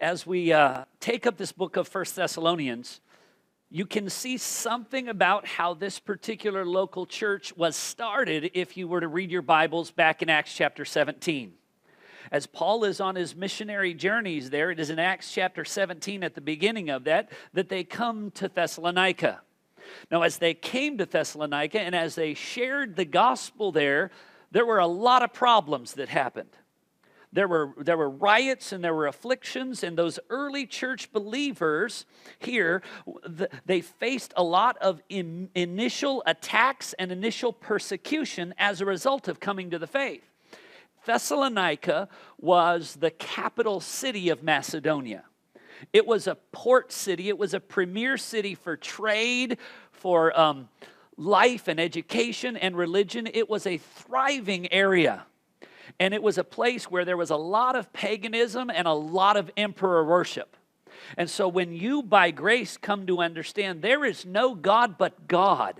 as we uh, take up this book of First Thessalonians, you can see something about how this particular local church was started if you were to read your Bibles back in Acts chapter 17. As Paul is on his missionary journeys there, it is in Acts chapter 17 at the beginning of that that they come to Thessalonica. Now, as they came to Thessalonica and as they shared the gospel there, there were a lot of problems that happened. There were, there were riots and there were afflictions, and those early church believers here, they faced a lot of in, initial attacks and initial persecution as a result of coming to the faith. Thessalonica was the capital city of Macedonia. It was a port city, it was a premier city for trade, for um, life and education and religion. It was a thriving area. And it was a place where there was a lot of paganism and a lot of emperor worship. And so when you, by grace, come to understand there is no God but God,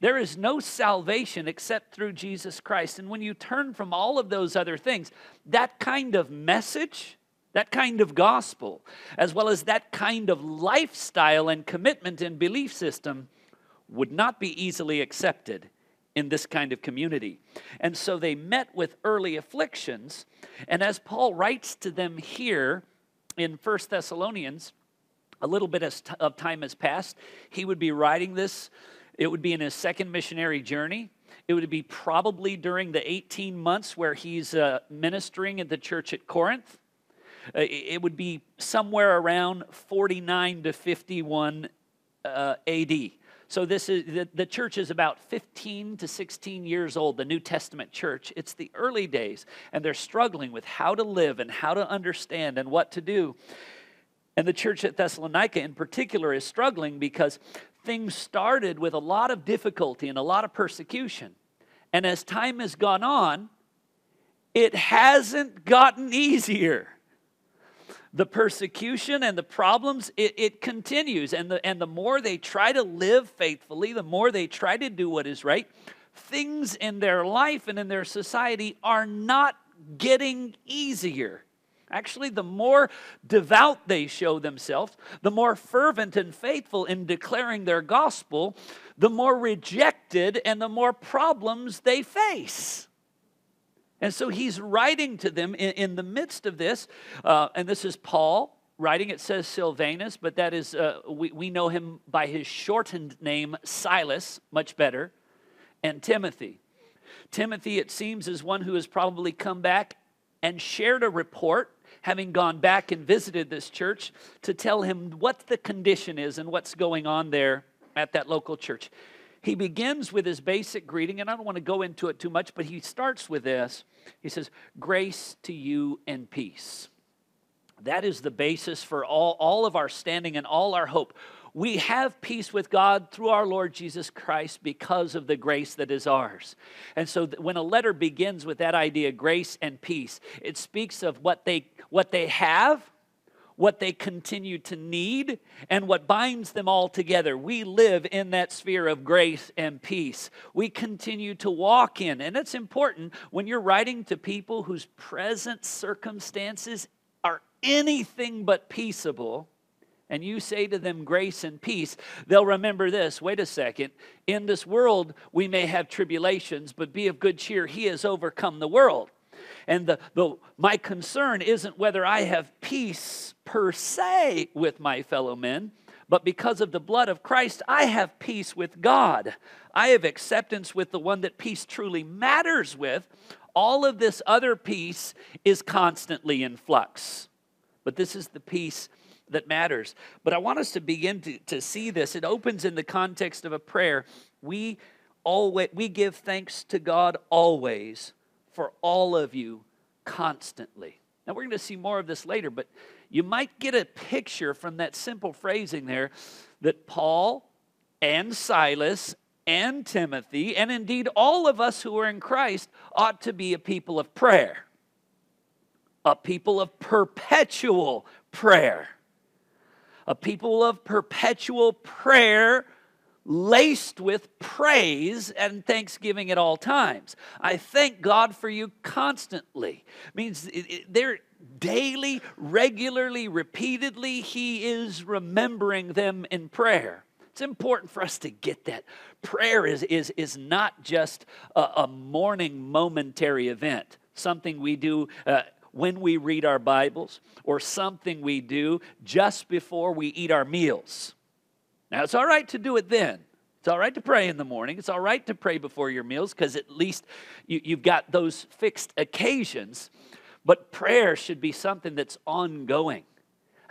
there is no salvation except through Jesus Christ. And when you turn from all of those other things, that kind of message, that kind of gospel, as well as that kind of lifestyle and commitment and belief system, would not be easily accepted in this kind of community. And so they met with early afflictions. And as Paul writes to them here in First Thessalonians, a little bit of time has passed. He would be writing this, it would be in his second missionary journey. It would be probably during the 18 months where he's uh, ministering at the church at Corinth. Uh, it would be somewhere around 49 to 51 uh, AD. So this is the, the church is about 15 to 16 years old, the New Testament church. It's the early days, and they're struggling with how to live and how to understand and what to do. And the church at Thessalonica in particular is struggling because things started with a lot of difficulty and a lot of persecution. And as time has gone on, it hasn't gotten easier the persecution and the problems, it, it, continues. And the, and the more they try to live faithfully, the more they try to do what is right, things in their life and in their society are not getting easier. Actually, the more devout they show themselves, the more fervent and faithful in declaring their gospel, the more rejected and the more problems they face. And so he's writing to them in, in the midst of this, uh, and this is Paul writing. It says Silvanus, but that is, uh, we, we know him by his shortened name, Silas, much better, and Timothy. Timothy, it seems, is one who has probably come back and shared a report, having gone back and visited this church, to tell him what the condition is and what's going on there at that local church. He begins with his basic greeting, and I don't want to go into it too much, but he starts with this. He says, Grace to you and peace. That is the basis for all, all of our standing and all our hope. We have peace with God through our Lord Jesus Christ because of the grace that is ours. And so when a letter begins with that idea, grace and peace, it speaks of what they, what they have what they continue to need, and what binds them all together. We live in that sphere of grace and peace. We continue to walk in. And it's important when you're writing to people whose present circumstances are anything but peaceable and you say to them grace and peace, they'll remember this wait a second. In this world, we may have tribulations, but be of good cheer. He has overcome the world. And the, the, my concern isn't whether I have peace per se with my fellow men, but because of the blood of Christ, I have peace with God. I have acceptance with the one that peace truly matters with. All of this other peace is constantly in flux. But this is the peace that matters. But I want us to begin to, to see this. It opens in the context of a prayer. We always we give thanks to God always for all of you constantly. Now, we're going to see more of this later, but you might get a picture from that simple phrasing there that Paul and Silas and Timothy, and indeed all of us who are in Christ, ought to be a people of prayer, a people of perpetual prayer, a people of perpetual prayer laced with praise and thanksgiving at all times. I thank God for you constantly. It means there daily, regularly, repeatedly, he is remembering them in prayer. It's important for us to get that. Prayer is, is, is not just a, a morning momentary event, something we do uh, when we read our Bibles, or something we do just before we eat our meals. Now, it's all right to do it then. It's all right to pray in the morning. It's all right to pray before your meals because at least you, you've got those fixed occasions. But prayer should be something that's ongoing.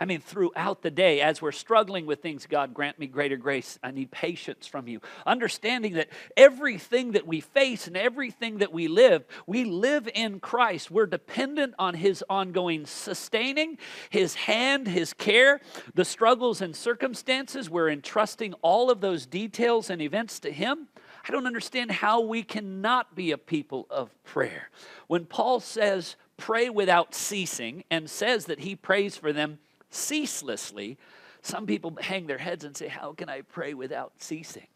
I mean, throughout the day, as we're struggling with things, God, grant me greater grace. I need patience from you. Understanding that everything that we face and everything that we live, we live in Christ. We're dependent on His ongoing sustaining, His hand, His care, the struggles and circumstances. We're entrusting all of those details and events to Him. I don't understand how we cannot be a people of prayer. When Paul says, pray without ceasing, and says that he prays for them ceaselessly, some people hang their heads and say, How can I pray without ceasing?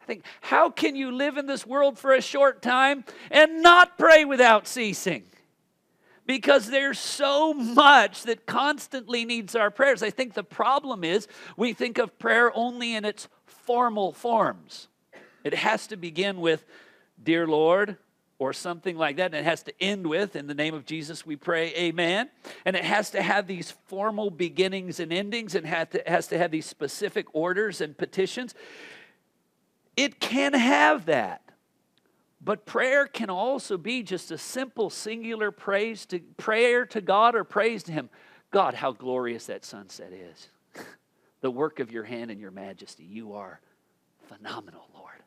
I think, How can you live in this world for a short time and not pray without ceasing? Because there's so much that constantly needs our prayers. I think the problem is we think of prayer only in its formal forms. It has to begin with, Dear Lord, or something like that. And it has to end with, in the name of Jesus, we pray, amen. And it has to have these formal beginnings and endings and it has to have these specific orders and petitions. It can have that. But prayer can also be just a simple singular praise to prayer to God or praise to Him. God, how glorious that sunset is. the work of your hand and your majesty. You are phenomenal, Lord.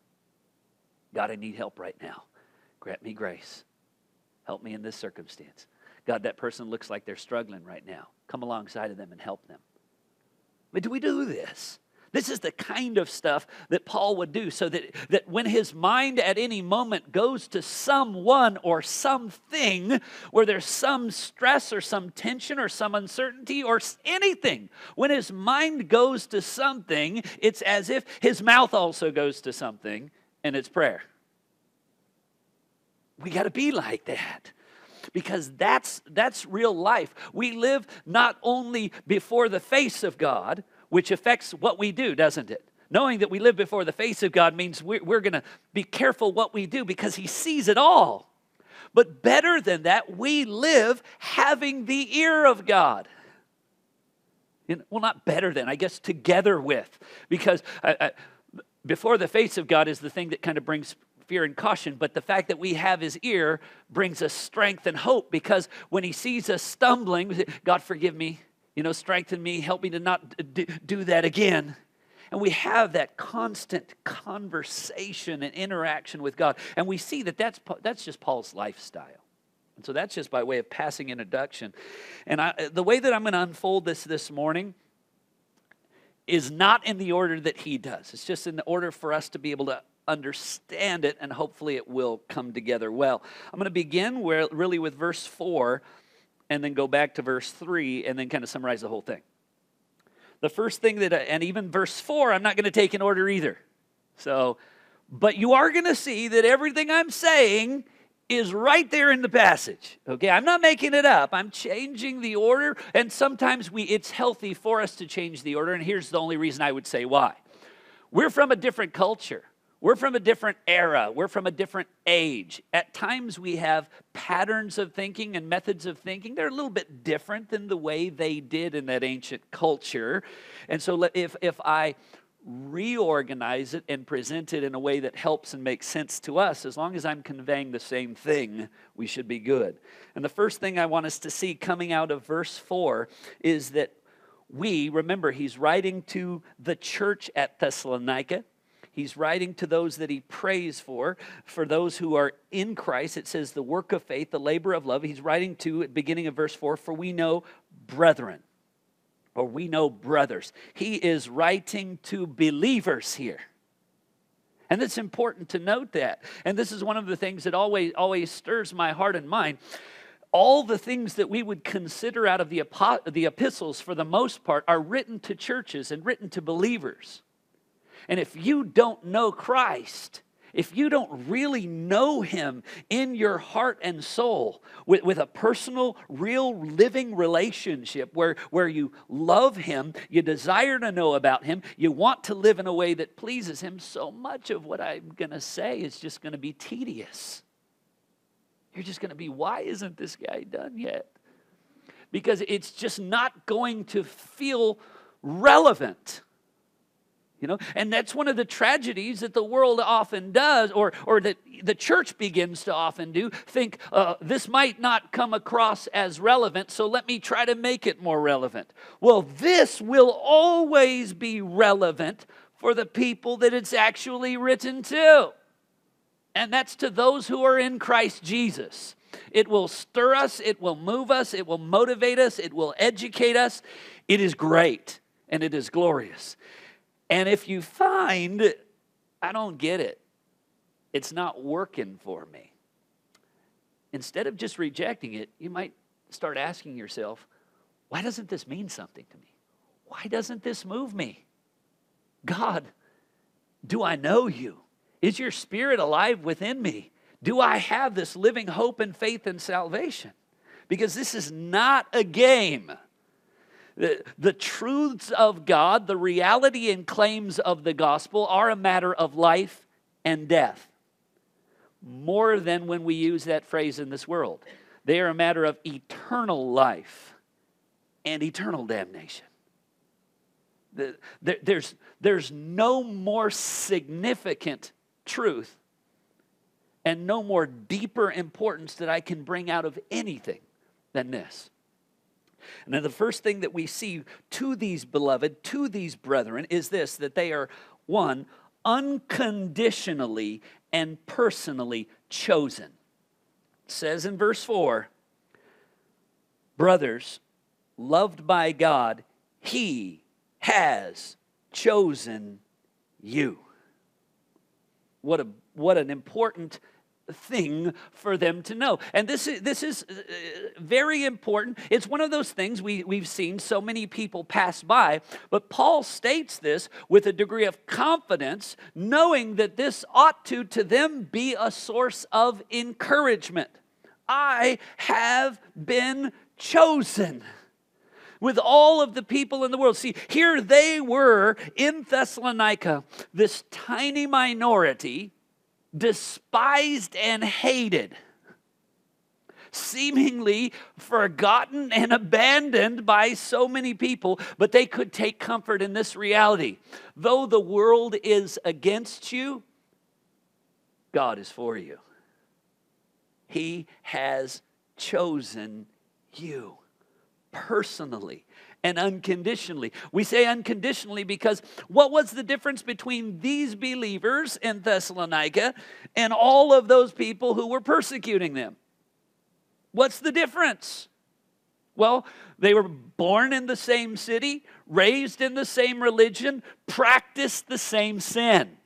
God, I need help right now. Grant me grace. Help me in this circumstance. God, that person looks like they're struggling right now. Come alongside of them and help them. But do we do this? This is the kind of stuff that Paul would do so that, that when his mind at any moment goes to someone or something where there's some stress or some tension or some uncertainty or anything, when his mind goes to something, it's as if his mouth also goes to something and it's prayer. We got to be like that because that's that's real life. We live not only before the face of God, which affects what we do, doesn't it? Knowing that we live before the face of God means we're, we're going to be careful what we do because He sees it all. But better than that, we live having the ear of God. well, not better than, I guess together with, because uh, uh, before the face of God is the thing that kind of brings fear and caution, but the fact that we have his ear brings us strength and hope because when he sees us stumbling, God, forgive me, you know, strengthen me, help me to not do that again. And we have that constant conversation and interaction with God. And we see that that's, that's just Paul's lifestyle. And so that's just by way of passing introduction. And I, the way that I'm going to unfold this this morning is not in the order that he does. It's just in the order for us to be able to understand it, and hopefully it will come together well. I'm going to begin where, really with verse 4 and then go back to verse 3 and then kind of summarize the whole thing. The first thing that, uh, and even verse 4, I'm not going to take in order either. So, but you are going to see that everything I'm saying is right there in the passage. Okay, I'm not making it up. I'm changing the order, and sometimes we it's healthy for us to change the order, and here's the only reason I would say why. We're from a different culture. We're from a different era. We're from a different age. At times, we have patterns of thinking and methods of thinking. They're a little bit different than the way they did in that ancient culture. And so, if, if I reorganize it and present it in a way that helps and makes sense to us, as long as I'm conveying the same thing, we should be good. And the first thing I want us to see coming out of verse 4 is that we, remember, he's writing to the church at Thessalonica. He's writing to those that he prays for, for those who are in Christ. It says the work of faith, the labor of love. He's writing to, at beginning of verse 4, for we know brethren, or we know brothers. He is writing to believers here. And it's important to note that. And this is one of the things that always, always stirs my heart and mind all the things that we would consider out of the, the epistles, for the most part, are written to churches and written to believers. And if you don't know Christ, if you don't really know Him in your heart and soul with, with a personal, real, living relationship where, where you love Him, you desire to know about Him, you want to live in a way that pleases Him, so much of what I'm going to say is just going to be tedious. You're just going to be, why isn't this guy done yet? Because it's just not going to feel relevant. You know, and that's one of the tragedies that the world often does, or, or that the church begins to often do. Think uh, this might not come across as relevant, so let me try to make it more relevant. Well, this will always be relevant for the people that it's actually written to, and that's to those who are in Christ Jesus. It will stir us, it will move us, it will motivate us, it will educate us. It is great and it is glorious. And if you find, I don't get it, it's not working for me, instead of just rejecting it, you might start asking yourself, why doesn't this mean something to me? Why doesn't this move me? God, do I know you? Is your spirit alive within me? Do I have this living hope and faith and salvation? Because this is not a game. The, truths of God, the reality and claims of the gospel are a matter of life and death, more than when we use that phrase in this world. They are a matter of eternal life and eternal damnation. There's, there's no more significant truth and no more deeper importance that I can bring out of anything than this. And then the first thing that we see to these beloved, to these brethren, is this that they are, one, unconditionally and personally chosen. It says in verse 4 Brothers, loved by God, He has chosen you. What, a, what an important thing for them to know. And this is, this is uh, very important. It's one of those things we, we've seen so many people pass by, but Paul states this with a degree of confidence, knowing that this ought to, to them, be a source of encouragement. I have been chosen with all of the people in the world. See, here they were in Thessalonica, this tiny minority despised and hated, seemingly forgotten and abandoned by so many people, but they could take comfort in this reality. Though the world is against you, God is for you. He has chosen you personally and unconditionally. We say unconditionally because what was the difference between these believers in Thessalonica and all of those people who were persecuting them? What's the difference? Well, they were born in the same city, raised in the same religion, practiced the same sin.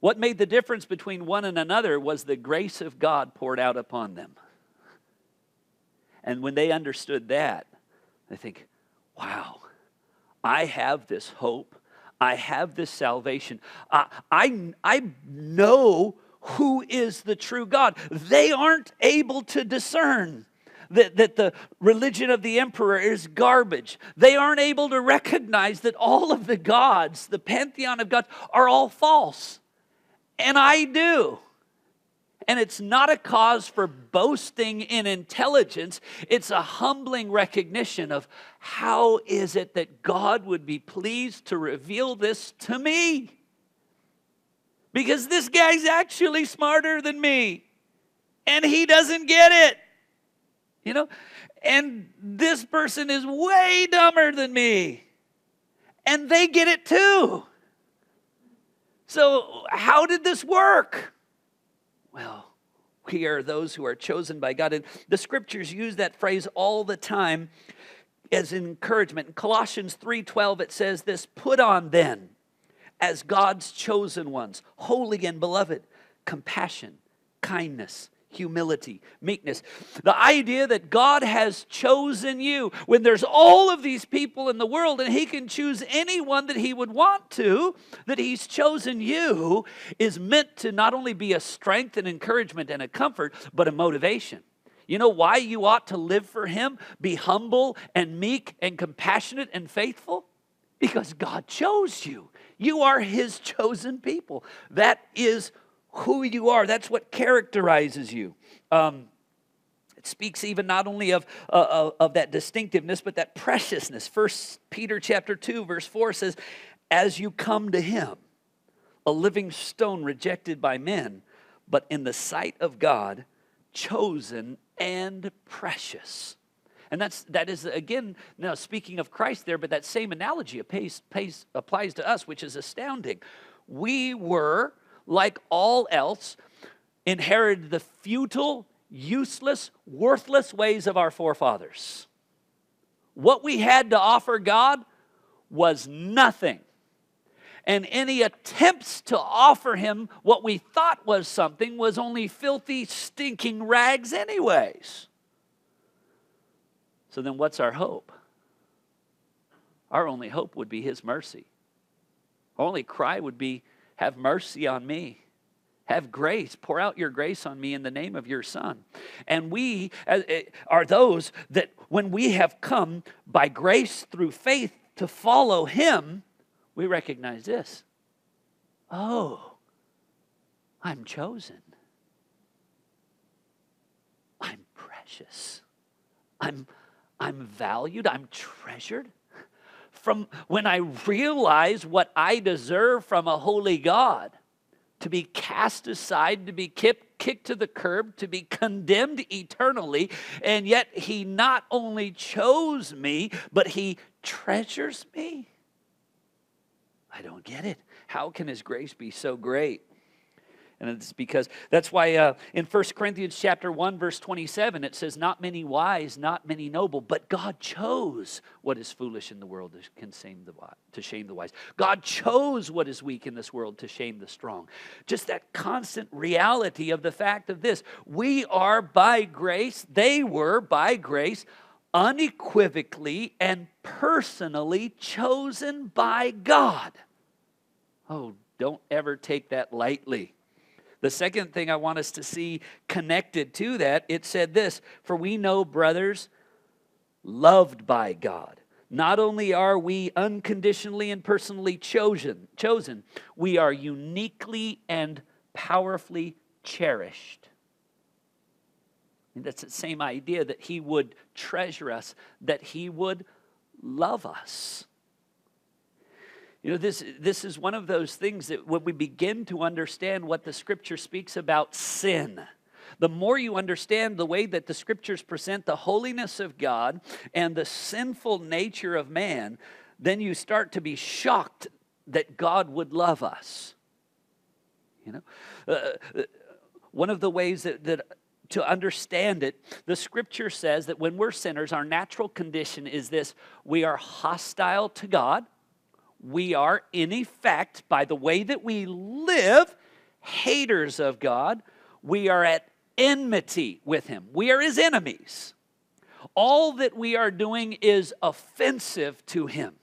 What made the difference between one and another was the grace of God poured out upon them. And when they understood that, they think, wow, I have this hope. I have this salvation. I, I, I know who is the true God. They aren't able to discern that, that the religion of the emperor is garbage. They aren't able to recognize that all of the gods, the pantheon of gods, are all false. And I do. And it's not a cause for boasting in intelligence, it's a humbling recognition of how is it that God would be pleased to reveal this to me? Because this guy's actually smarter than me, and he doesn't get it. You know? And this person is way dumber than me, and they get it too. So, how did this work? Well, we are those who are chosen by God. And the scriptures use that phrase all the time as encouragement. In Colossians 3:12 it says this, "Put on then as God's chosen ones, holy and beloved, compassion, kindness, humility, meekness. The idea that God has chosen you when there's all of these people in the world and He can choose anyone that He would want to, that He's chosen you is meant to not only be a strength and encouragement and a comfort, but a motivation. You know why you ought to live for Him, be humble and meek and compassionate and faithful? Because God chose you. You are His chosen people. That is who you are. That's what characterizes you. Um, it speaks even not only of, uh, of, of that distinctiveness, but that preciousness. First Peter chapter 2, verse 4 says, As you come to him, a living stone rejected by men, but in the sight of God, chosen and precious. And that's that is again now speaking of Christ there, but that same analogy applies, applies to us, which is astounding. We were like all else, inherited the futile, useless, worthless ways of our forefathers. What we had to offer God was nothing. And any attempts to offer him what we thought was something was only filthy, stinking rags, anyways. So then, what's our hope? Our only hope would be his mercy. Our only cry would be have mercy on me. Have grace. Pour out your grace on me in the name of your Son. And we uh, uh, are those that, when we have come by grace through faith to follow Him, we recognize this. Oh, I'm chosen. I'm precious. I'm, I'm valued. I'm treasured from when I realize what I deserve from a holy God to be cast aside, to be kicked, kicked to the curb, to be condemned eternally. And yet, He not only chose me, but He treasures me. I don't get it. How can His grace be so great? And it's because that's why uh, in 1 Corinthians chapter 1 verse 27 it says not many wise, not many noble, but God chose what is foolish in the world to shame the to shame the wise. God chose what is weak in this world to shame the strong. Just that constant reality of the fact of this, we are by grace, they were by grace unequivocally and personally chosen by God. Oh, don't ever take that lightly. The second thing I want us to see connected to that, it said this For we know, brothers, loved by God. Not only are we unconditionally and personally chosen, chosen, we are uniquely and powerfully cherished. And that's the same idea that He would treasure us, that He would love us. You know, this, this is one of those things that when we begin to understand what the scripture speaks about sin, the more you understand the way that the scriptures present the holiness of God and the sinful nature of man, then you start to be shocked that God would love us. You know, uh, uh one of the ways that, that to understand it, the scripture says that when we're sinners, our natural condition is this we are hostile to God we are, in effect, by the way that we live, haters of God. We are at enmity with Him. We are His enemies. All that we are doing is offensive to Him.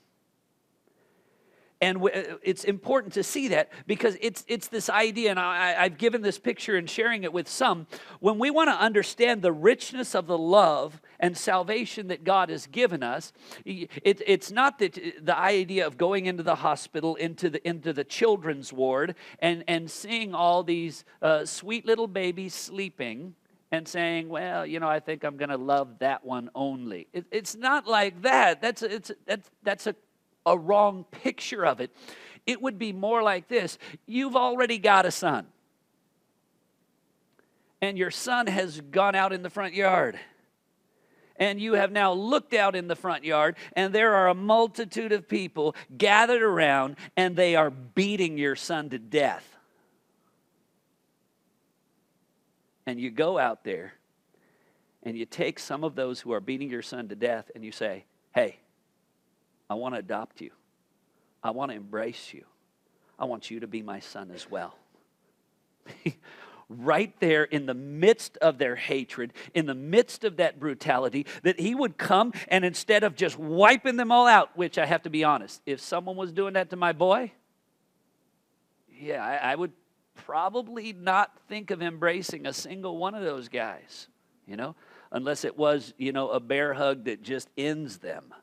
And uh, it's important to see that because it's, it's this idea, and I, I've given this picture and sharing it with some. When we want to understand the richness of the love and salvation that God has given us, it, it's not that uh, the idea of going into the hospital, into the, into the children's ward, and, and seeing all these uh, sweet little babies sleeping and saying, well, you know, I think I'm going to love that one only. It, it's not like that. That's, it's, that's, that's a a wrong picture of it. It would be more like this You've already got a son, and your son has gone out in the front yard. And you have now looked out in the front yard, and there are a multitude of people gathered around, and they are beating your son to death. And you go out there, and you take some of those who are beating your son to death, and you say, Hey, I want to adopt you. I want to embrace you. I want you to be my son as well. right there in the midst of their hatred, in the midst of that brutality, that he would come and instead of just wiping them all out, which I have to be honest, if someone was doing that to my boy, yeah, I, I would probably not think of embracing a single one of those guys, you know, unless it was, you know, a bear hug that just ends them.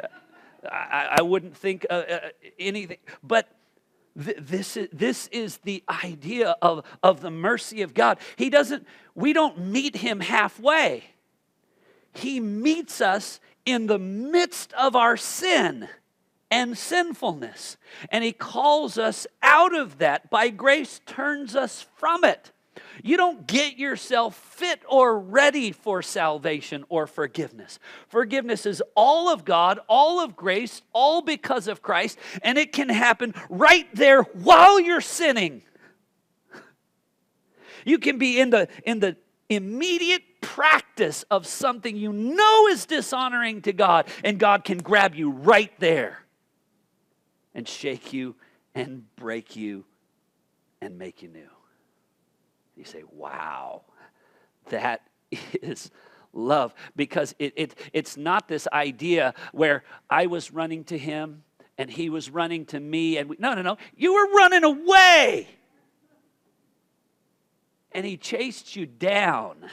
I, I wouldn't think uh, uh, anything. But this, is, this is the idea of, of the mercy of God. He doesn't, we don't meet him halfway. He meets us in the midst of our sin and sinfulness. And he calls us out of that. By grace, turns us from it. You don't get yourself fit or ready for salvation or forgiveness. Forgiveness is all of God, all of grace, all because of Christ, and it can happen right there while you're sinning. You can be in the in the immediate practice of something you know is dishonoring to God, and God can grab you right there and shake you and break you and make you new. You say, wow, that is love. Because it, it, it's not this idea where I was running to him and he was running to me. And we, no, no, no. You were running away. And he chased you down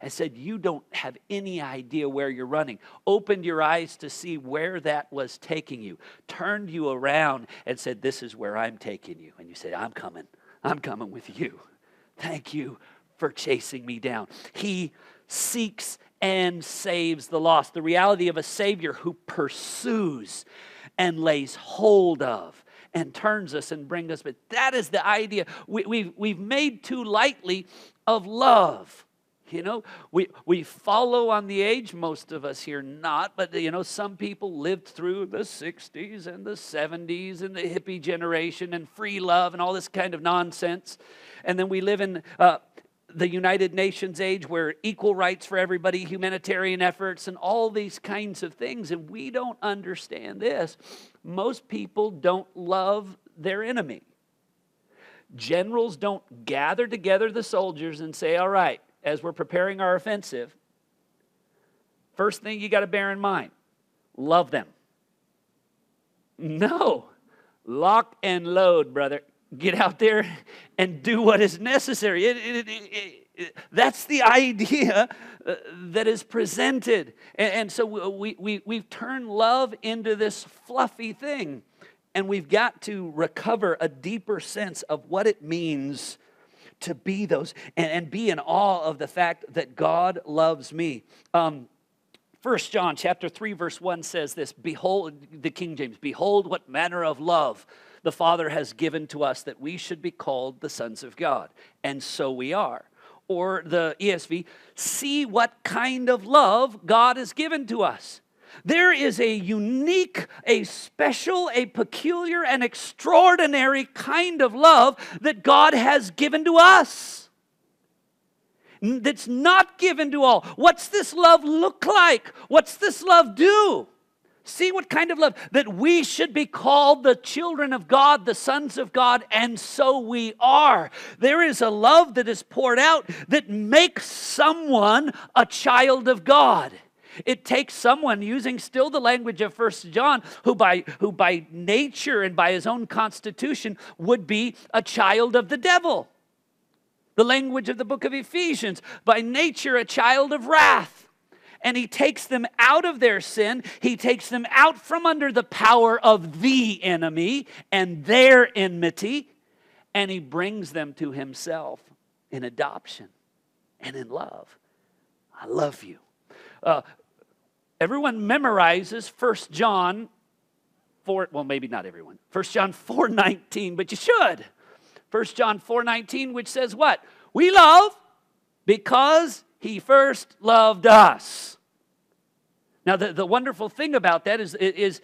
and said, You don't have any idea where you're running. Opened your eyes to see where that was taking you, turned you around and said, This is where I'm taking you. And you said, I'm coming. I'm coming with you. Thank you for chasing me down. He seeks and saves the lost. The reality of a Savior who pursues and lays hold of and turns us and brings us. But that is the idea we, we've, we've made too lightly of love. You know, we, we follow on the age, most of us here not, but you know, some people lived through the 60s and the 70s and the hippie generation and free love and all this kind of nonsense. And then we live in uh, the United Nations age where equal rights for everybody, humanitarian efforts, and all these kinds of things. And we don't understand this. Most people don't love their enemy. Generals don't gather together the soldiers and say, All right, as we're preparing our offensive, first thing you got to bear in mind love them. No, lock and load, brother get out there and do what is necessary. It, it, it, that's the idea uh, that is presented. And, and so we, we, we've turned love into this fluffy thing. And we've got to recover a deeper sense of what it means to be those and, and be in awe of the fact that God loves me. Um, First John chapter 3 verse 1 says this, behold the King James, behold what manner of love the Father has given to us that we should be called the sons of God. And so we are. Or the ESV, see what kind of love God has given to us. There is a unique, a special, a peculiar, and extraordinary kind of love that God has given to us. That's not given to all. What's this love look like? What's this love do? See what kind of love that we should be called the children of God, the sons of God, and so we are. There is a love that is poured out that makes someone a child of God. It takes someone using still the language of First John, who by who by nature and by his own constitution would be a child of the devil. The language of the book of Ephesians, by nature a child of wrath and he takes them out of their sin. He takes them out from under the power of the enemy and their enmity, and he brings them to himself in adoption and in love. I love you. Uh, everyone memorizes First John 4, well, maybe not everyone. First John 4 19, but you should. First John 4 19, which says what? We love because he first loved us. Now, the, the wonderful thing about that is, is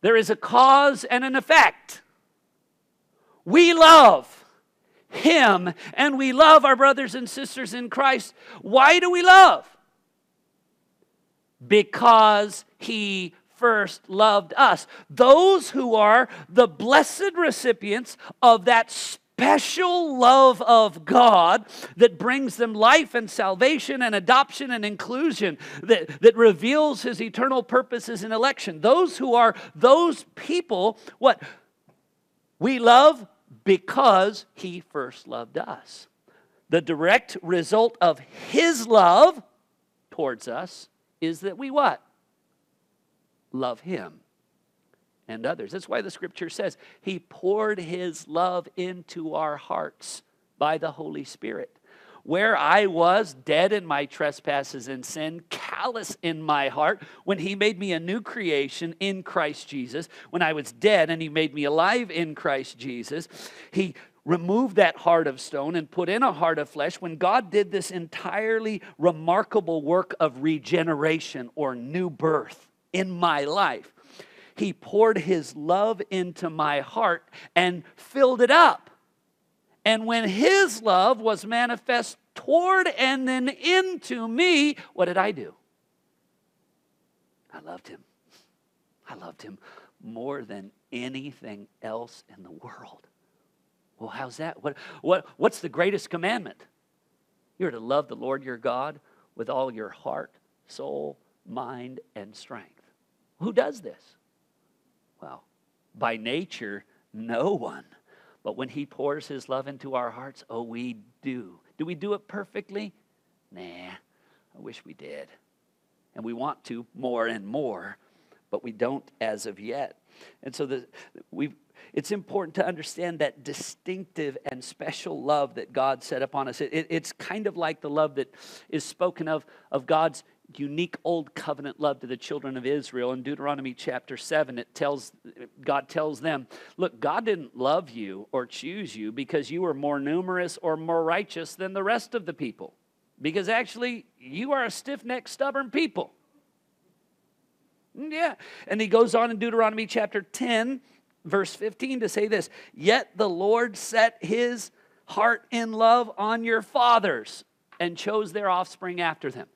there is a cause and an effect. We love Him and we love our brothers and sisters in Christ. Why do we love? Because He first loved us. Those who are the blessed recipients of that special love of God that brings them life and salvation and adoption and inclusion, that, that reveals his eternal purposes in election. Those who are those people, what? We love because he first loved us. The direct result of his love towards us is that we what? Love him and others. That's why the scripture says he poured his love into our hearts by the Holy Spirit. Where I was dead in my trespasses and sin, callous in my heart, when he made me a new creation in Christ Jesus, when I was dead and he made me alive in Christ Jesus, he removed that heart of stone and put in a heart of flesh when God did this entirely remarkable work of regeneration or new birth in my life. He poured his love into my heart and filled it up. And when his love was manifest toward and then into me, what did I do? I loved him. I loved him more than anything else in the world. Well, how's that? What, what, what's the greatest commandment? You're to love the Lord your God with all your heart, soul, mind, and strength. Who does this? Well, by nature, no one. But when He pours His love into our hearts, oh, we do. Do we do it perfectly? Nah, I wish we did. And we want to more and more, but we don't as of yet. And so the, we it's important to understand that distinctive and special love that God set upon us. It, it, it's kind of like the love that is spoken of of God's unique old covenant love to the children of Israel. In Deuteronomy chapter 7, it tells God tells them, look, God didn't love you or choose you because you were more numerous or more righteous than the rest of the people. Because actually, you are a stiff-necked, stubborn people. Yeah. And he goes on in Deuteronomy chapter 10, verse 15 to say this Yet the Lord set his heart in love on your fathers and chose their offspring after them.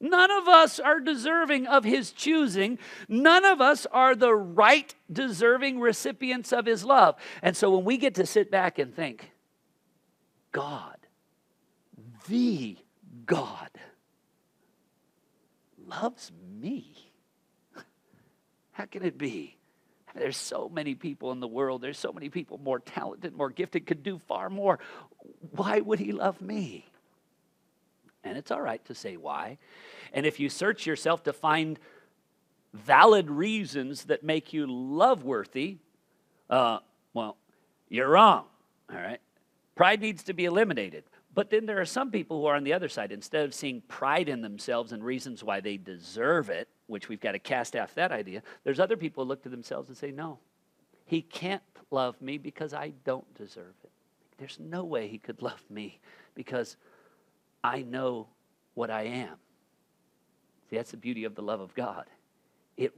None of us are deserving of his choosing. None of us are the right deserving recipients of his love. And so when we get to sit back and think, God, the God, loves me, how can it be? There's so many people in the world. There's so many people more talented, more gifted, could do far more. Why would he love me? And it's all right to say why. And if you search yourself to find valid reasons that make you love worthy, uh, well, you're wrong. All right? Pride needs to be eliminated. But then there are some people who are on the other side. Instead of seeing pride in themselves and reasons why they deserve it, which we've got to cast off that idea, there's other people who look to themselves and say, no, he can't love me because I don't deserve it. There's no way he could love me because I know what I am. See, that's the beauty of the love of God. It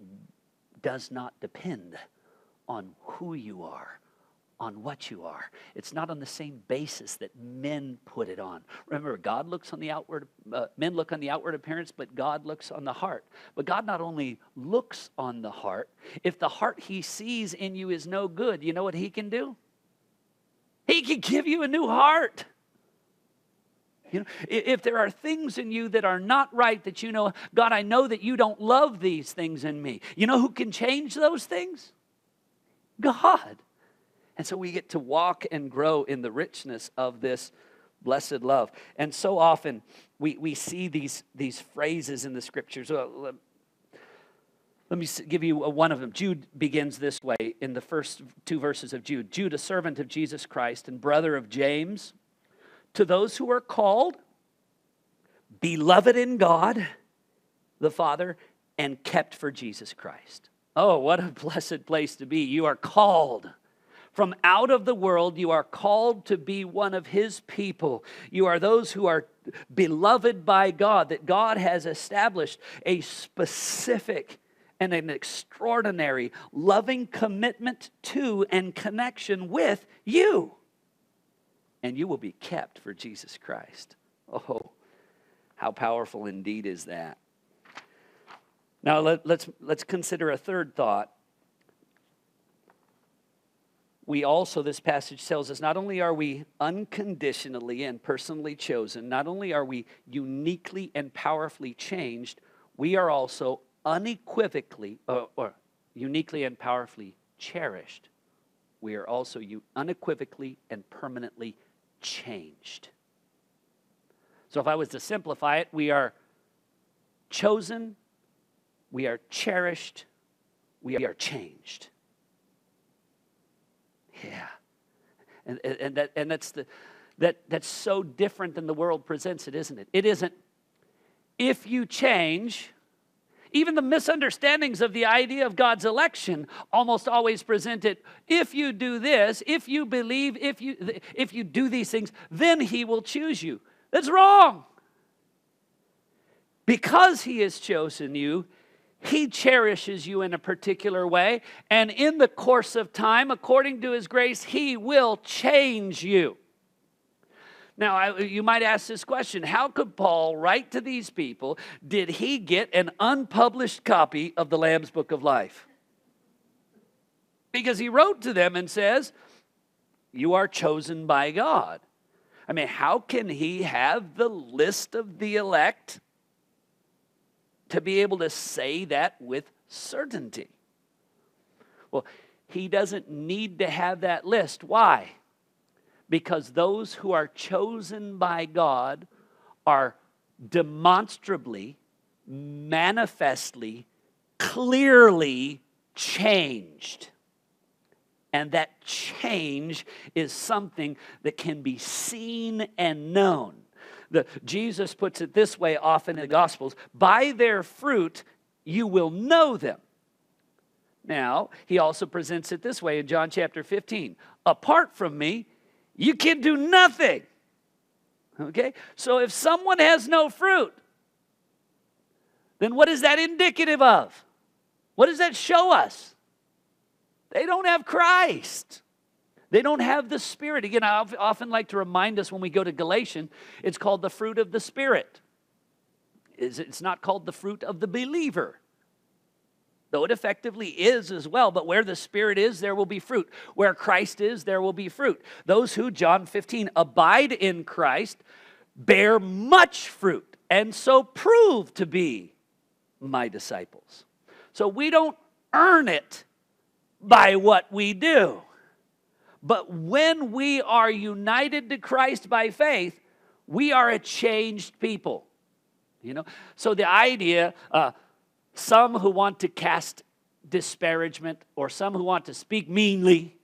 does not depend on who you are, on what you are. It's not on the same basis that men put it on. Remember, God looks on the outward, uh, men look on the outward appearance, but God looks on the heart. But God not only looks on the heart, if the heart he sees in you is no good, you know what he can do? He can give you a new heart. You know, if there are things in you that are not right, that you know, God, I know that you don't love these things in me. You know who can change those things? God. And so we get to walk and grow in the richness of this blessed love. And so often we, we see these, these phrases in the scriptures. Uh, let, let me give you one of them. Jude begins this way in the first two verses of Jude Jude, a servant of Jesus Christ and brother of James to those who are called, beloved in God the Father, and kept for Jesus Christ. Oh, what a blessed place to be. You are called. From out of the world, you are called to be one of His people. You are those who are beloved by God, that God has established a specific and an extraordinary loving commitment to and connection with you and you will be kept for Jesus Christ. Oh, how powerful indeed is that. Now let, us let's, let's consider a third thought. We also, this passage tells us, not only are we unconditionally and personally chosen, not only are we uniquely and powerfully changed, we are also unequivocally, or, or uniquely and powerfully cherished. We are also unequivocally and permanently changed. So, if I was to simplify it, we are chosen, we are cherished, we are changed. Yeah. And, and, that, and that's, the, that, that's so different than the world presents it, isn't it? It isn't, if you change, even the misunderstandings of the idea of God's election almost always present it if you do this, if you believe, if you, if you do these things, then He will choose you. That's wrong. Because He has chosen you, he cherishes you in a particular way, and in the course of time, according to His grace, He will change you. Now, I, you might ask this question How could Paul write to these people? Did he get an unpublished copy of the Lamb's Book of Life? Because he wrote to them and says, You are chosen by God. I mean, how can he have the list of the elect to be able to say that with certainty. Well, he doesn't need to have that list. Why? Because those who are chosen by God are demonstrably, manifestly, clearly changed. And that change is something that can be seen and known. The, Jesus puts it this way often in the Gospels by their fruit you will know them. Now, he also presents it this way in John chapter 15 apart from me, you can do nothing. Okay? So if someone has no fruit, then what is that indicative of? What does that show us? They don't have Christ. They don't have the Spirit. Again, I often like to remind us when we go to Galatians, it's called the fruit of the Spirit. It's not called the fruit of the believer, though it effectively is as well. But where the Spirit is, there will be fruit. Where Christ is, there will be fruit. Those who, John 15, abide in Christ bear much fruit and so prove to be my disciples. So we don't earn it by what we do. But when we are united to Christ by faith, we are a changed people. You know, so the idea, uh, some who want to cast disparagement or some who want to speak meanly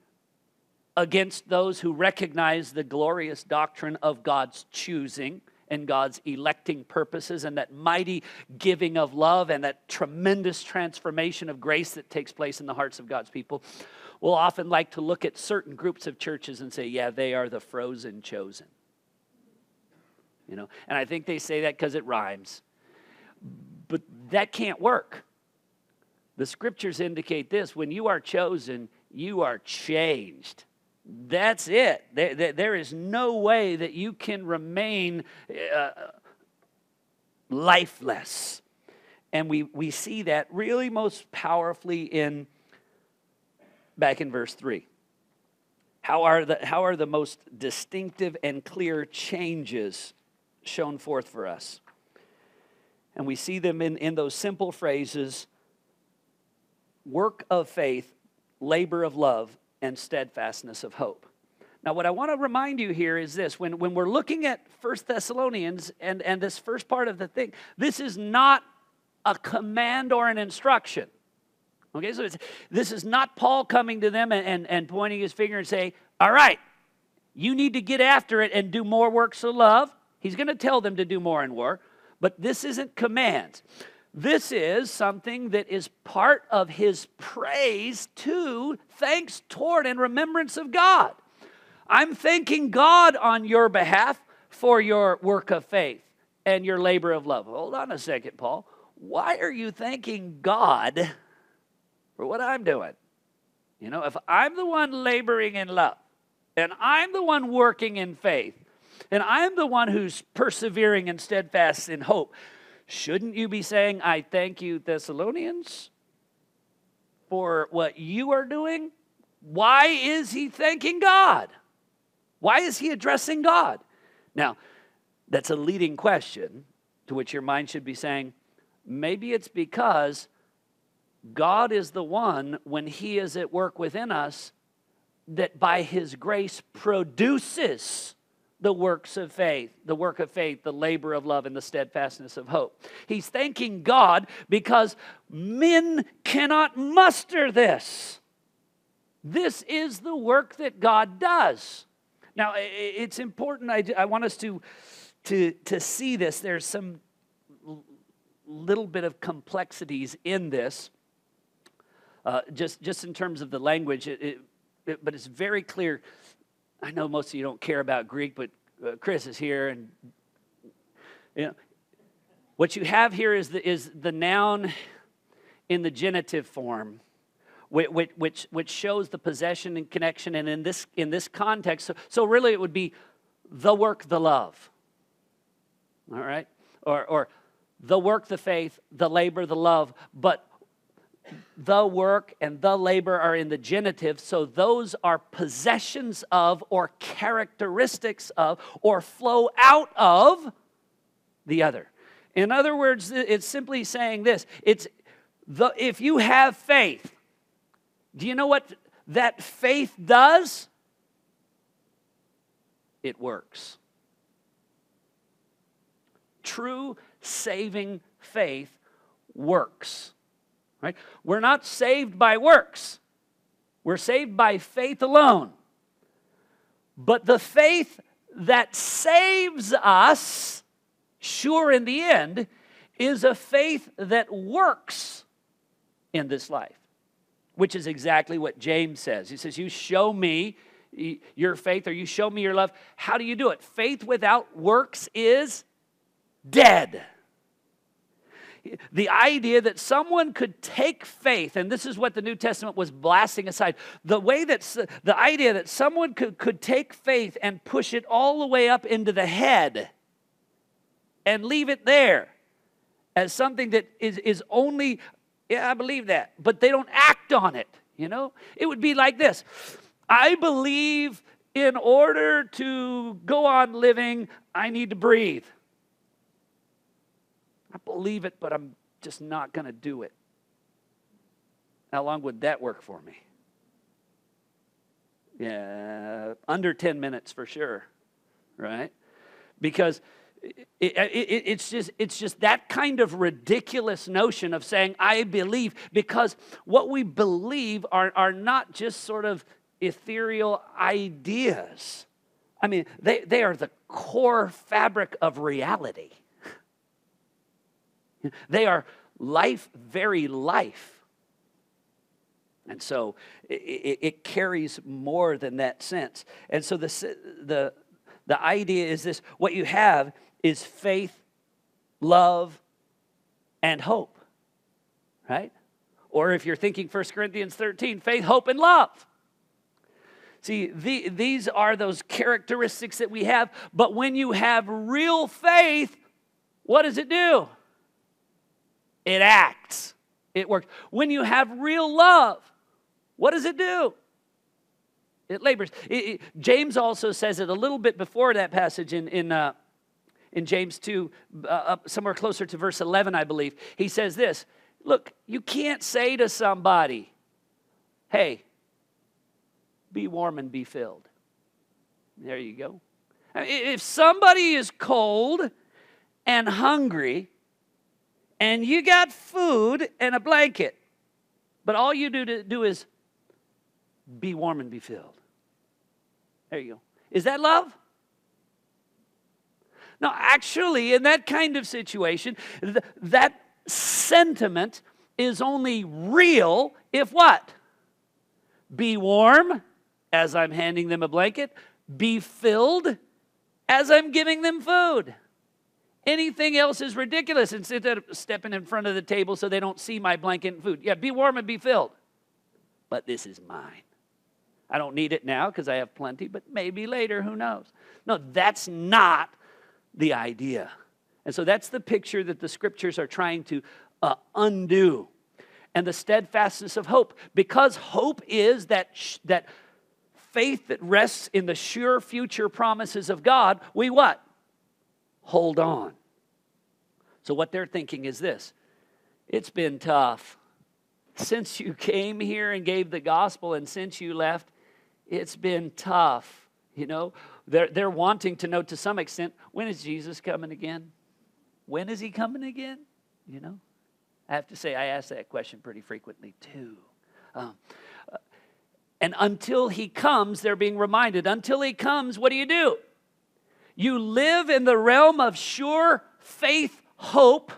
against those who recognize the glorious doctrine of God's choosing and God's electing purposes and that mighty giving of love and that tremendous transformation of grace that takes place in the hearts of God's people will often like to look at certain groups of churches and say, yeah, they are the frozen chosen. You know, and I think they say that because it rhymes. But that can't work. The scriptures indicate this when you are chosen, you are changed. That's it. There, there is no way that you can remain uh, lifeless. And we, we see that really most powerfully in back in verse 3. How are, the, how are the most distinctive and clear changes shown forth for us? And we see them in, in those simple phrases work of faith, labor of love, and steadfastness of hope. Now, what I want to remind you here is this when, when we're looking at First Thessalonians and, and this first part of the thing, this is not a command or an instruction. Okay, so this is not Paul coming to them and, and, and pointing his finger and say, All right, you need to get after it and do more works of love. He's going to tell them to do more in war, but this isn't commands. This is something that is part of his praise to, thanks toward, and remembrance of God. I'm thanking God on your behalf for your work of faith and your labor of love. Hold on a second, Paul. Why are you thanking God for what I'm doing. You know, if I'm the one laboring in love, and I'm the one working in faith, and I'm the one who's persevering and steadfast in hope, shouldn't you be saying, I thank you, Thessalonians, for what you are doing why is he thanking God? Why is he addressing God? Now, that's a leading question to which your mind should be saying, maybe it's because God is the one, when he is at work within us, that by his grace produces the works of faith, the work of faith, the labor of love, and the steadfastness of hope. He's thanking God because men cannot muster this. This is the work that God does. Now, it's important, I, want us to, to, to see this. There's some little bit of complexities in this, uh, just, just in terms of the language, it, it, it, but it's very clear. I know most of you don't care about Greek, but uh, Chris is here, and you know, what you have here is the, is the noun in the genitive form which, which, which shows the possession and connection. And in this, in this context, so, so really it would be the work, the love. All right? Or, or the work, the faith, the labor, the love. But the work and the labor are in the genitive, so those are possessions of, or characteristics of, or flow out of the other. In other words, it's simply saying this it's the, if you have faith, do you know what that faith does? It works. True saving faith works. Right? We're not saved by works. We're saved by faith alone. But the faith that saves us, sure in the end, is a faith that works in this life which is exactly what James says. He says, You show me your faith or you show me your love. How do you do it? Faith without works is dead. The idea that someone could take faith, and this is what the New Testament was blasting aside, the way that the idea that someone could, could take faith and push it all the way up into the head and leave it there as something that is, is only yeah, I believe that. But they don't act on it, you know? It would be like this I believe in order to go on living, I need to breathe. I believe it, but I'm just not going to do it. How long would that work for me? Yeah, under 10 minutes for sure, right? Because it, it, it's just it's just that kind of ridiculous notion of saying i believe because what we believe are, are not just sort of ethereal ideas i mean they, they are the core fabric of reality they are life very life and so it, it carries more than that sense and so the, the, the idea is this what you have is faith, love, and hope, right? Or if you're thinking 1 Corinthians 13, faith, hope, and love. See, the, these are those characteristics that we have, but when you have real faith, what does it do? It acts, it works. When you have real love, what does it do? It labors. It, it, James also says it a little bit before that passage in, in uh, in James 2, uh, somewhere closer to verse 11, I believe. He says this Look, you can't say to somebody, hey, be warm and be filled. There you go. If somebody is cold and hungry, and you got food and a blanket, but all you do to do is be warm and be filled. There you go. Is that love? No, actually, in that kind of situation, th- that sentiment is only real if what? Be warm as I'm handing them a blanket, be filled as I'm giving them food. Anything else is ridiculous instead of stepping in front of the table so they don't see my blanket and food. Yeah, be warm and be filled. But this is mine. I don't need it now because I have plenty, but maybe later, who knows? No, that's not the idea. And so that's the picture that the scriptures are trying to uh, undo. and the steadfastness of hope. Because hope is that, sh- that faith that rests in the sure future promises of God, we what? Hold on. So, what they're thinking is this it's been tough. Since you came here and gave the gospel, and since you left, it's been tough. You know, they're, they're wanting to know to some extent when is Jesus coming again? When is he coming again? You know, I have to say, I ask that question pretty frequently too. Um, uh, and until he comes, they're being reminded until he comes, what do you do? You live in the realm of sure faith, hope,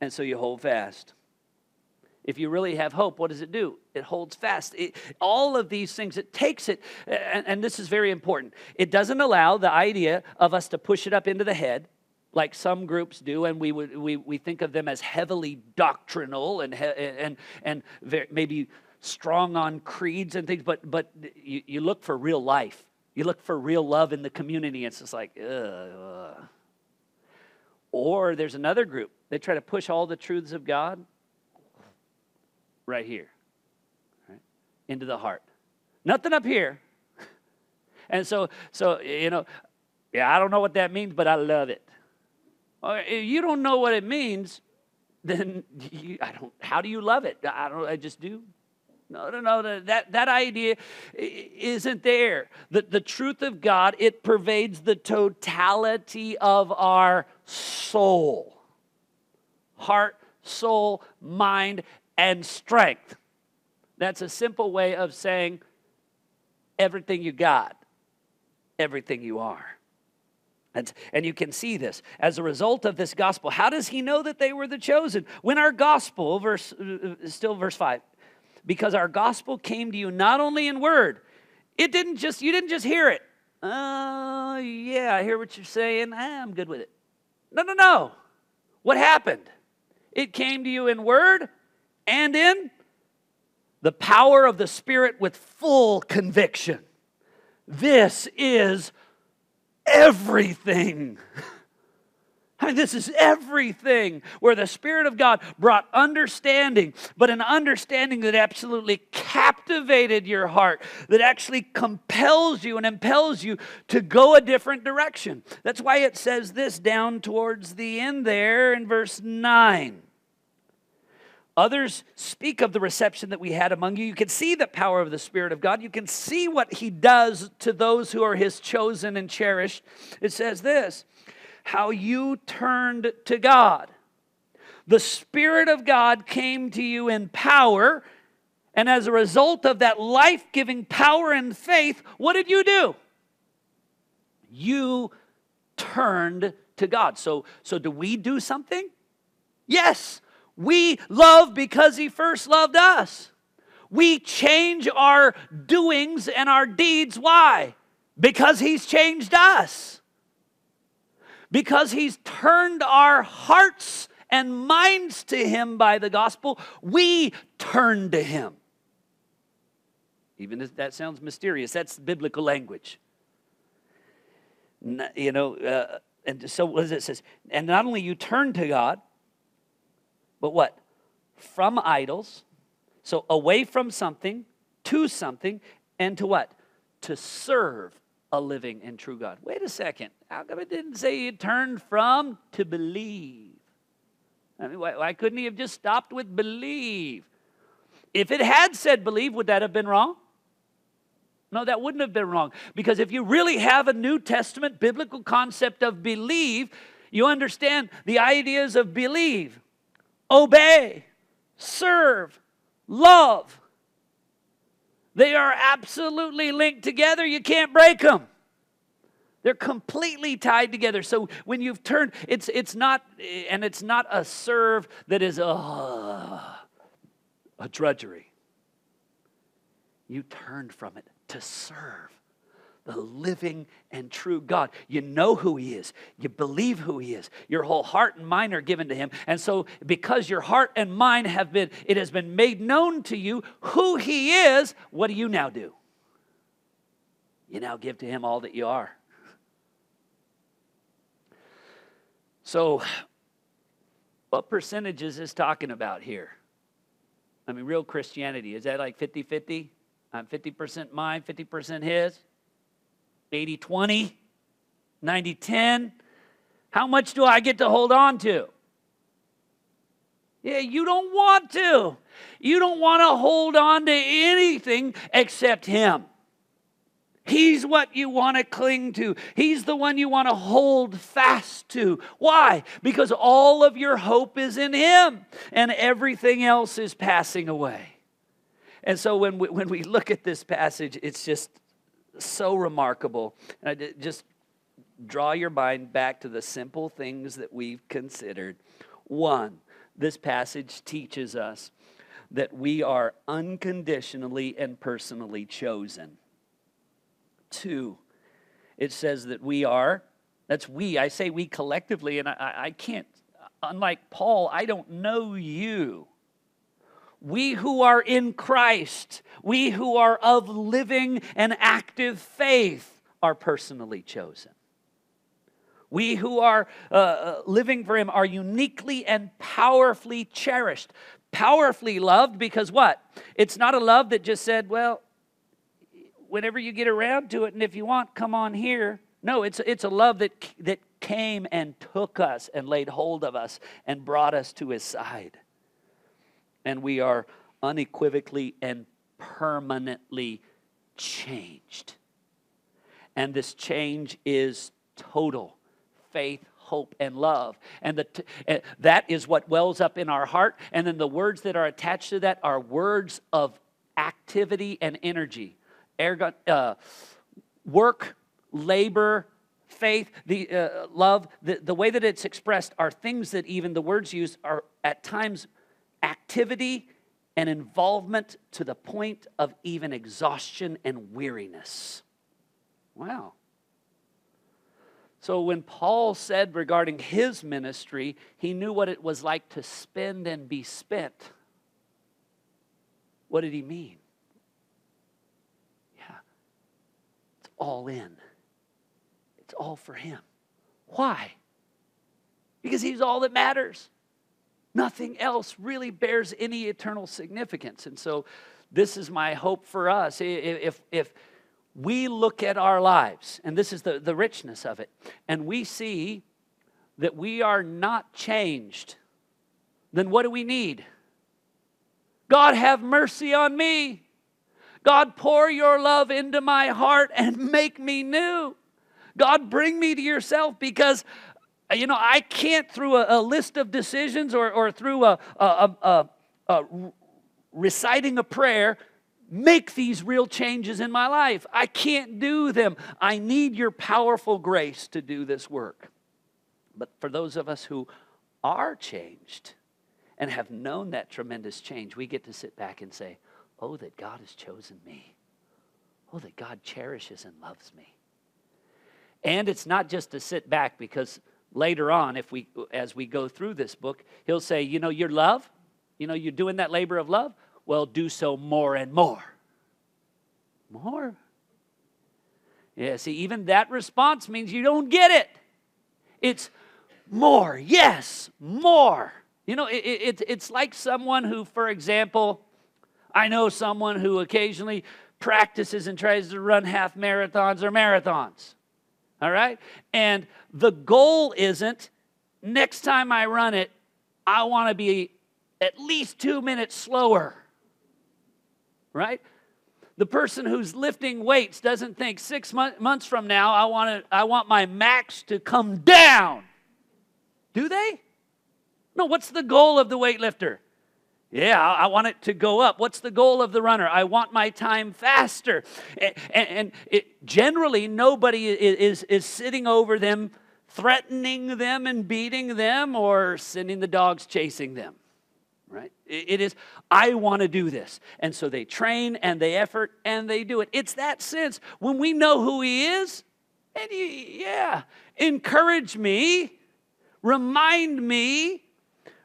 and so you hold fast. If you really have hope, what does it do? It holds fast. It, all of these things, it takes it, and, and this is very important. It doesn't allow the idea of us to push it up into the head like some groups do, and we, would, we, we think of them as heavily doctrinal and, and, and maybe strong on creeds and things, but, but you, you look for real life. You look for real love in the community. It's just like, ugh. Or there's another group. They try to push all the truths of God right here, right? Into the heart. Nothing up here. And so, so you know, yeah, I don't know what that means, but I love it. If you don't know what it means, then you, I don't. How do you love it? I don't. I just do. No, no, no. That, that idea isn't there. The, the truth of God, it pervades the totality of our soul heart, soul, mind, and strength. That's a simple way of saying everything you got, everything you are. And, and you can see this as a result of this gospel. How does he know that they were the chosen? When our gospel, verse, uh, uh, still verse 5, because our gospel came to you not only in word, it didn't just, you didn't just hear it. Oh, uh, yeah, I hear what you're saying. Ah, I'm good with it. No, no, no. What happened? It came to you in word and in the power of the Spirit with full conviction. This is everything. I mean, this is everything where the Spirit of God brought understanding, but an understanding that absolutely captivated your heart, that actually compels you and impels you to go a different direction. That's why it says this down towards the end there in verse 9. Others speak of the reception that we had among you. You can see the power of the Spirit of God. You can see what He does to those who are His chosen and cherished. It says this how you turned to God. The Spirit of God came to you in power, and as a result of that life giving power and faith, what did you do? You turned to God. So, so do we do something? Yes. We love because He first loved us. We change our doings and our deeds. Why? Because He's changed us because he's turned our hearts and minds to him by the gospel, we turn to him. Even if that sounds mysterious, that's biblical language. You know, uh, and so what does it says? And not only you turn to God, but what? From idols, so away from something, to something, and to what? To serve a living and true God. Wait a second. How come it didn't say he turned from to believe? I mean, why, why couldn't he have just stopped with believe? If it had said believe, would that have been wrong? No, that wouldn't have been wrong. Because if you really have a New Testament biblical concept of believe, you understand the ideas of believe, obey, serve, love. They are absolutely linked together. You can't break them. They're completely tied together. So when you've turned, it's it's not, and it's not a serve that is a, a drudgery. You turned from it to serve the living and true God. You know who He is. You believe who He is. Your whole heart and mind are given to Him. And so, because your heart and mind have been, it has been made known to you who He is, what do you now do? You now give to Him all that you are. So, what percentages is talking about here? I mean, real Christianity, is that like 50 50? I'm 50% mine, 50% his? 80 20? 90 10? How much do I get to hold on to? Yeah, you don't want to. You don't want to hold on to anything except Him. He's what you want to cling to. He's the one you want to hold fast to. Why? Because all of your hope is in Him and everything else is passing away. And so when we, when we look at this passage, it's just so remarkable. And I just draw your mind back to the simple things that we've considered. One, this passage teaches us that we are unconditionally and personally chosen. Two, it says that we are, that's we, I say we collectively, and I, I can't, unlike Paul, I don't know you. We who are in Christ, we who are of living and active faith, are personally chosen. We who are uh, uh, living for Him are uniquely and powerfully cherished. Powerfully loved because what? It's not a love that just said, well, whenever you get around to it, and if you want, come on here. No, it's, it's a love that, that came and took us and laid hold of us and brought us to His side. And we are unequivocally and permanently changed. And this change is total faith, hope, and love. And the t- uh, that is what wells up in our heart. And then the words that are attached to that are words of activity and energy. Uh, work, labor, faith, the uh, love, the, the way that it's expressed are things that even the words used are at times activity and involvement to the point of even exhaustion and weariness. Wow. So when Paul said regarding his ministry, he knew what it was like to spend and be spent. What did he mean? Yeah, it's all in, it's all for him. Why? Because he's all that matters. Nothing else really bears any eternal significance. And so, this is my hope for us. If, if, we look at our lives, and this is the, the richness of it, and we see that we are not changed, then what do we need? God, have mercy on me. God, pour your love into my heart and make me new. God, bring me to yourself because, Uh, you know, I can't, through a, a list of decisions or, or through a, a, a, a reciting a prayer, make these real changes in my life. I can't do them. I need your powerful grace to do this work. But for those of us who are changed and have known that tremendous change, we get to sit back and say, Oh, that God has chosen me. Oh, that God cherishes and loves me. And it's not just to sit back because later on, if we as we go through this book, he'll say, you know, your love, you know, you're doing that labor of love well, do so more and more. More. Yeah, see, even that response means you don't get it. It's more, yes, more. You know, it, it, it's like someone who, for example, I know someone who occasionally practices and tries to run half marathons or marathons. All right? And the goal isn't next time I run it, I want to be at least two minutes slower right? The person who's lifting weights doesn't think six months from now, I want, to, I want my max to come down. Do they? No, what's the goal of the weightlifter? Yeah, I want it to go up. What's the goal of the runner? I want my time faster. And, it, generally, nobody is, is, sitting over them, threatening them and beating them, or sending the dogs chasing them right? It is, I want to do this. And so they train and they effort and they do it. It's that sense. When we know who He is, and yeah, encourage me, remind me,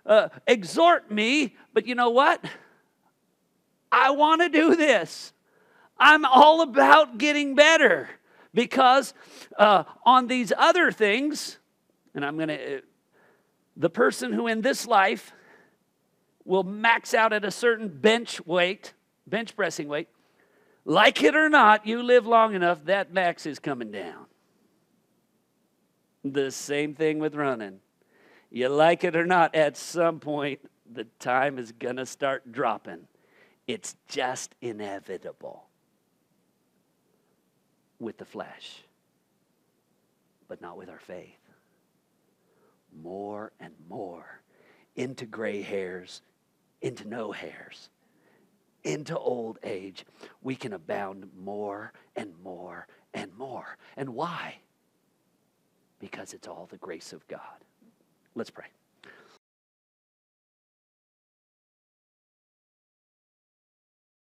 uh, exhort me, but you know what? I want to do this. I'm all about getting better because uh, on these other things, and I'm going to, uh, the person who in this life will max out at a certain bench weight, bench pressing weight. Like it or not, you live long enough, that max is coming down. The same thing with running. You like it or not, at some point, the time is going to start dropping. It's just inevitable with the flesh, but not with our faith. More and more into gray hairs, into no hairs, into old age, we can abound more and more and more. And why? Because it's all the grace of God. Let's pray.